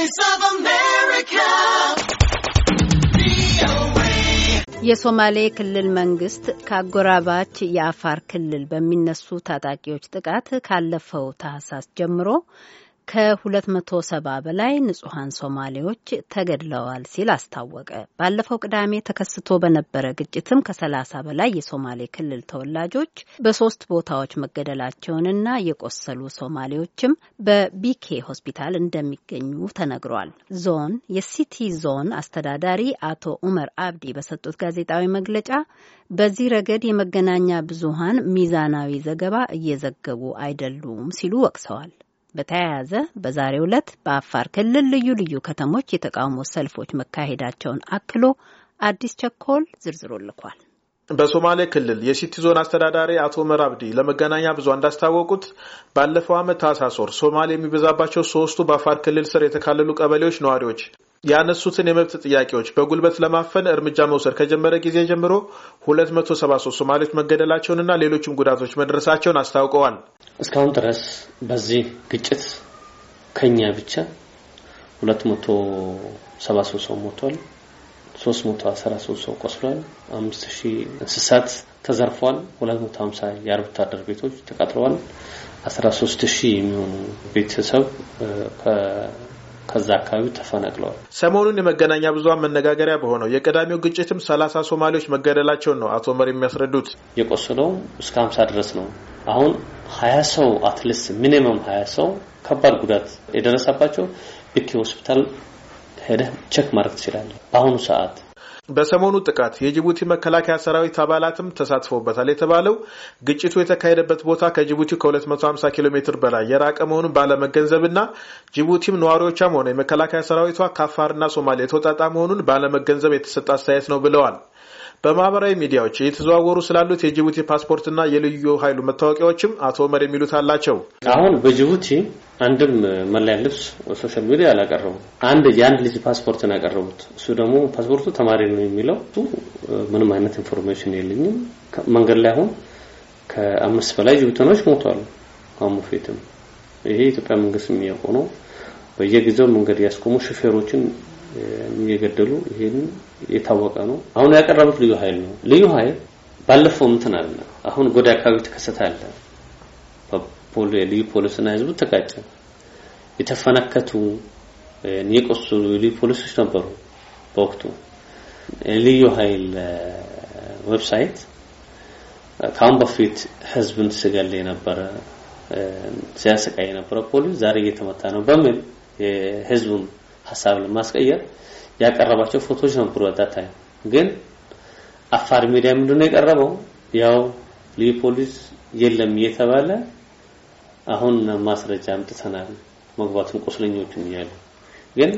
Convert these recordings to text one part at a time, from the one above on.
voice of America. የሶማሌ ክልል መንግስት ከአጎራባች የአፋር ክልል በሚነሱ ታጣቂዎች ጥቃት ካለፈው ታህሳስ ጀምሮ ከ270 በላይ ንጹሐን ሶማሌዎች ተገድለዋል ሲል አስታወቀ። ባለፈው ቅዳሜ ተከስቶ በነበረ ግጭትም ከ30 በላይ የሶማሌ ክልል ተወላጆች በሶስት ቦታዎች መገደላቸውንና የቆሰሉ ሶማሌዎችም በቢኬ ሆስፒታል እንደሚገኙ ተነግሯል። ዞን የሲቲ ዞን አስተዳዳሪ አቶ ኡመር አብዲ በሰጡት ጋዜጣዊ መግለጫ በዚህ ረገድ የመገናኛ ብዙሃን ሚዛናዊ ዘገባ እየዘገቡ አይደሉም ሲሉ ወቅሰዋል። በተያያዘ በዛሬው ዕለት በአፋር ክልል ልዩ ልዩ ከተሞች የተቃውሞ ሰልፎች መካሄዳቸውን አክሎ አዲስ ቸኮል ዝርዝሮ ልኳል። በሶማሌ ክልል የሲቲ ዞን አስተዳዳሪ አቶ ኡመር አብዲ ለመገናኛ ብዙሃን እንዳስታወቁት ባለፈው ዓመት ታህሳስ ወር ሶማሌ የሚበዛባቸው ሶስቱ በአፋር ክልል ስር የተካለሉ ቀበሌዎች ነዋሪዎች ያነሱትን የመብት ጥያቄዎች በጉልበት ለማፈን እርምጃ መውሰድ ከጀመረ ጊዜ ጀምሮ 273 ሶማሌዎች መገደላቸውንና ሌሎችም ጉዳቶች መድረሳቸውን አስታውቀዋል። እስካሁን ድረስ በዚህ ግጭት ከኛ ብቻ 273 ሰው ሞቷል። 313 ሰው ቆስሏል። 5000 እንስሳት ተዘርፏል። 250 የአርብቶ አደር ቤቶች ተቃጥለዋል። 13000 የሚሆኑ ቤተሰብ ከዛ አካባቢ ተፈናቅለዋል። ሰሞኑን የመገናኛ ብዙሃን መነጋገሪያ በሆነው የቀዳሚው ግጭትም ሰላሳ ሶማሌዎች መገደላቸውን ነው አቶ ኡመር የሚያስረዱት። የቆሰለው እስከ ሀምሳ ድረስ ነው። አሁን ሀያ ሰው አትሊስት ሚኒመም ሀያ ሰው ከባድ ጉዳት የደረሰባቸው ቢኬ ሆስፒታል ሄደህ ቸክ ማድረግ ትችላለህ። በአሁኑ ሰዓት በሰሞኑ ጥቃት የጅቡቲ መከላከያ ሰራዊት አባላትም ተሳትፎበታል የተባለው ግጭቱ የተካሄደበት ቦታ ከጅቡቲ ከ250 ኪሎ ሜትር በላይ የራቀ መሆኑን ባለመገንዘብና ጅቡቲም ነዋሪዎቿም ሆነ የመከላከያ ሰራዊቷ ከአፋርና ሶማሌ የተወጣጣ መሆኑን ባለመገንዘብ የተሰጠ አስተያየት ነው ብለዋል። በማህበራዊ ሚዲያዎች እየተዘዋወሩ ስላሉት የጅቡቲ ፓስፖርትና የልዩ ኃይሉ መታወቂያዎችም አቶ ኡመር የሚሉት አላቸው። አሁን በጅቡቲ አንድም መለያ ልብስ ሶሻል ሚዲያ አላቀረቡ። አንድ የአንድ ልጅ ፓስፖርት ነው ያቀረቡት። እሱ ደግሞ ፓስፖርቱ ተማሪ ነው የሚለው ምንም አይነት ኢንፎርሜሽን የለኝም። መንገድ ላይ አሁን ከአምስት በላይ ጅቡቲኖች ሞቷል። አሙፌትም ይሄ የኢትዮጵያ መንግስት የሚያውቀው ነው። በየጊዜው መንገድ ያስቆሙ ሹፌሮችን እየገደሉ ይሄን የታወቀ ነው። አሁን ያቀረቡት ልዩ ኃይል ነው። ልዩ ኃይል ባለፈው እንትን አለ። አሁን ጎዳ አካባቢ ተከሰተ አለ። ልዩ ፖሊስና ህዝቡ ተጋጨ። የተፈነከቱ የቆሰሉ ልዩ ፖሊሶች ነበሩ በወቅቱ። ልዩ ኃይል ዌብሳይት ከአሁን በፊት ህዝብን ስገል የነበረ ሲያሰቃይ የነበረ ፖሊስ ዛሬ እየተመታ ነው በሚል የህዝቡን ሀሳብ ለማስቀየር ያቀረባቸው ፎቶዎች ነበሩ። አዳታይ ግን አፋር ሚዲያ ምንድነው የቀረበው? ያው ልዩ ፖሊስ የለም እየተባለ አሁን ማስረጃ አምጥተናል መግባቱን ቁስለኞቹን እያሉ ግን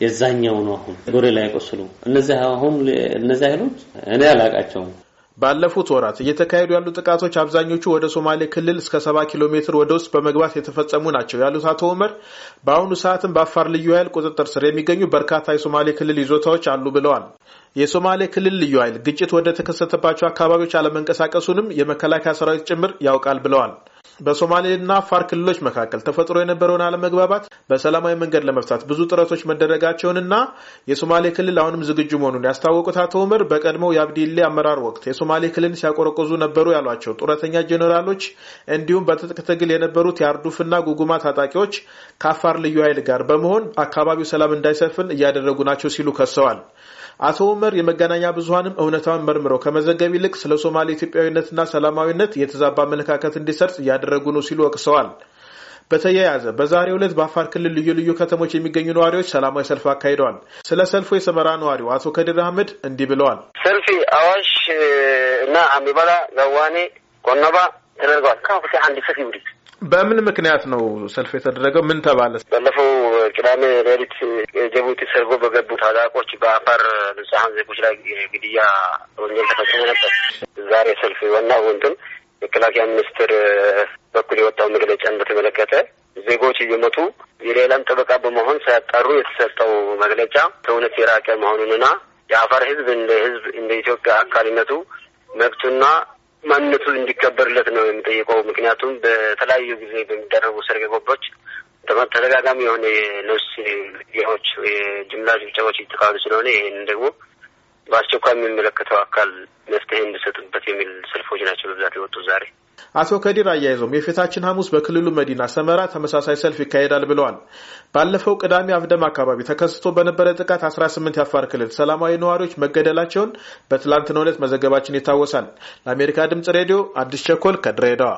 የዛኛው ነው። አሁን ጎሬ ላይ አይቆስሉ እነዚህ አሁን እነዚህ ኃይሎች እኔ አላቃቸውም። ባለፉት ወራት እየተካሄዱ ያሉ ጥቃቶች አብዛኞቹ ወደ ሶማሌ ክልል እስከ ሰባ ኪሎ ሜትር ወደ ውስጥ በመግባት የተፈጸሙ ናቸው ያሉት አቶ ኡመር በአሁኑ ሰዓትም በአፋር ልዩ ኃይል ቁጥጥር ስር የሚገኙ በርካታ የሶማሌ ክልል ይዞታዎች አሉ ብለዋል። የሶማሌ ክልል ልዩ ኃይል ግጭት ወደ ተከሰተባቸው አካባቢዎች አለመንቀሳቀሱንም የመከላከያ ሰራዊት ጭምር ያውቃል ብለዋል። በሶማሌና አፋር ክልሎች መካከል ተፈጥሮ የነበረውን አለመግባባት በሰላማዊ መንገድ ለመፍታት ብዙ ጥረቶች መደረጋቸውንና የሶማሌ ክልል አሁንም ዝግጁ መሆኑን ያስታወቁት አቶ ኡመር በቀድሞው የአብዲሌ አመራር ወቅት የሶማሌ ክልል ሲያቆረቆዙ ነበሩ ያሏቸው ጡረተኛ ጄኔራሎች እንዲሁም በትጥቅ ትግል የነበሩት የአርዱፍና ጉጉማ ታጣቂዎች ከአፋር ልዩ ኃይል ጋር በመሆን አካባቢው ሰላም እንዳይሰፍን እያደረጉ ናቸው ሲሉ ከሰዋል። አቶ ኡመር የመገናኛ ብዙኃንም እውነታውን መርምረው ከመዘገብ ይልቅ ስለ ሶማሌ ኢትዮጵያዊነትና ሰላማዊነት የተዛባ አመለካከት እንዲሰርጽ እያደረጉ ነው ሲሉ ወቅሰዋል። በተያያዘ በዛሬው ዕለት በአፋር ክልል ልዩ ልዩ ከተሞች የሚገኙ ነዋሪዎች ሰላማዊ ሰልፍ አካሂደዋል። ስለ ሰልፉ የሰመራ ነዋሪው አቶ ከዲር አህመድ እንዲህ ብለዋል። ሰልፊ አዋሽ እና አሚበላ ገዋኔ ቆነባ ተደርገዋል። በምን ምክንያት ነው ሰልፍ የተደረገው? ምን ተባለ? ባለፈው ቅዳሜ ሌሊት ጅቡቲ ሰርጎ በገቡ ታጣቂዎች በአፋር ንጹሐን ዜጎች ላይ ግድያ ወንጀል ተፈጽሞ ነበር። ዛሬ ሰልፍ ዋናው እንትን መከላከያ ሚኒስቴር በኩል የወጣው መግለጫን በተመለከተ ዜጎች እየሞቱ የሌላም ጠበቃ በመሆን ሳያጣሩ የተሰጠው መግለጫ ከእውነት የራቀ መሆኑንና የአፋር ሕዝብ እንደ ሕዝብ እንደ ኢትዮጵያ አካልነቱ መብቱና ማንነቱ እንዲከበርለት ነው የሚጠይቀው። ምክንያቱም በተለያዩ ጊዜ በሚደረጉ ሰርገ ገቦች ተደጋጋሚ የሆነ የነፍስ የጅምላ ጭፍጨፋዎች እየተካሄዱ ስለሆነ ይህንን ደግሞ በአስቸኳይ የሚመለከተው አካል መፍትሄ እንዲሰጥበት የሚል ሰልፎች ናቸው በብዛት የወጡት ዛሬ። አቶ ከዲር አያይዘውም የፊታችን ሐሙስ በክልሉ መዲና ሰመራ ተመሳሳይ ሰልፍ ይካሄዳል ብለዋል። ባለፈው ቅዳሜ አብደም አካባቢ ተከስቶ በነበረ ጥቃት አስራ ስምንት የአፋር ክልል ሰላማዊ ነዋሪዎች መገደላቸውን በትላንትናው ዕለት መዘገባችን ይታወሳል። ለአሜሪካ ድምጽ ሬዲዮ አዲስ ቸኮል ከድሬዳዋ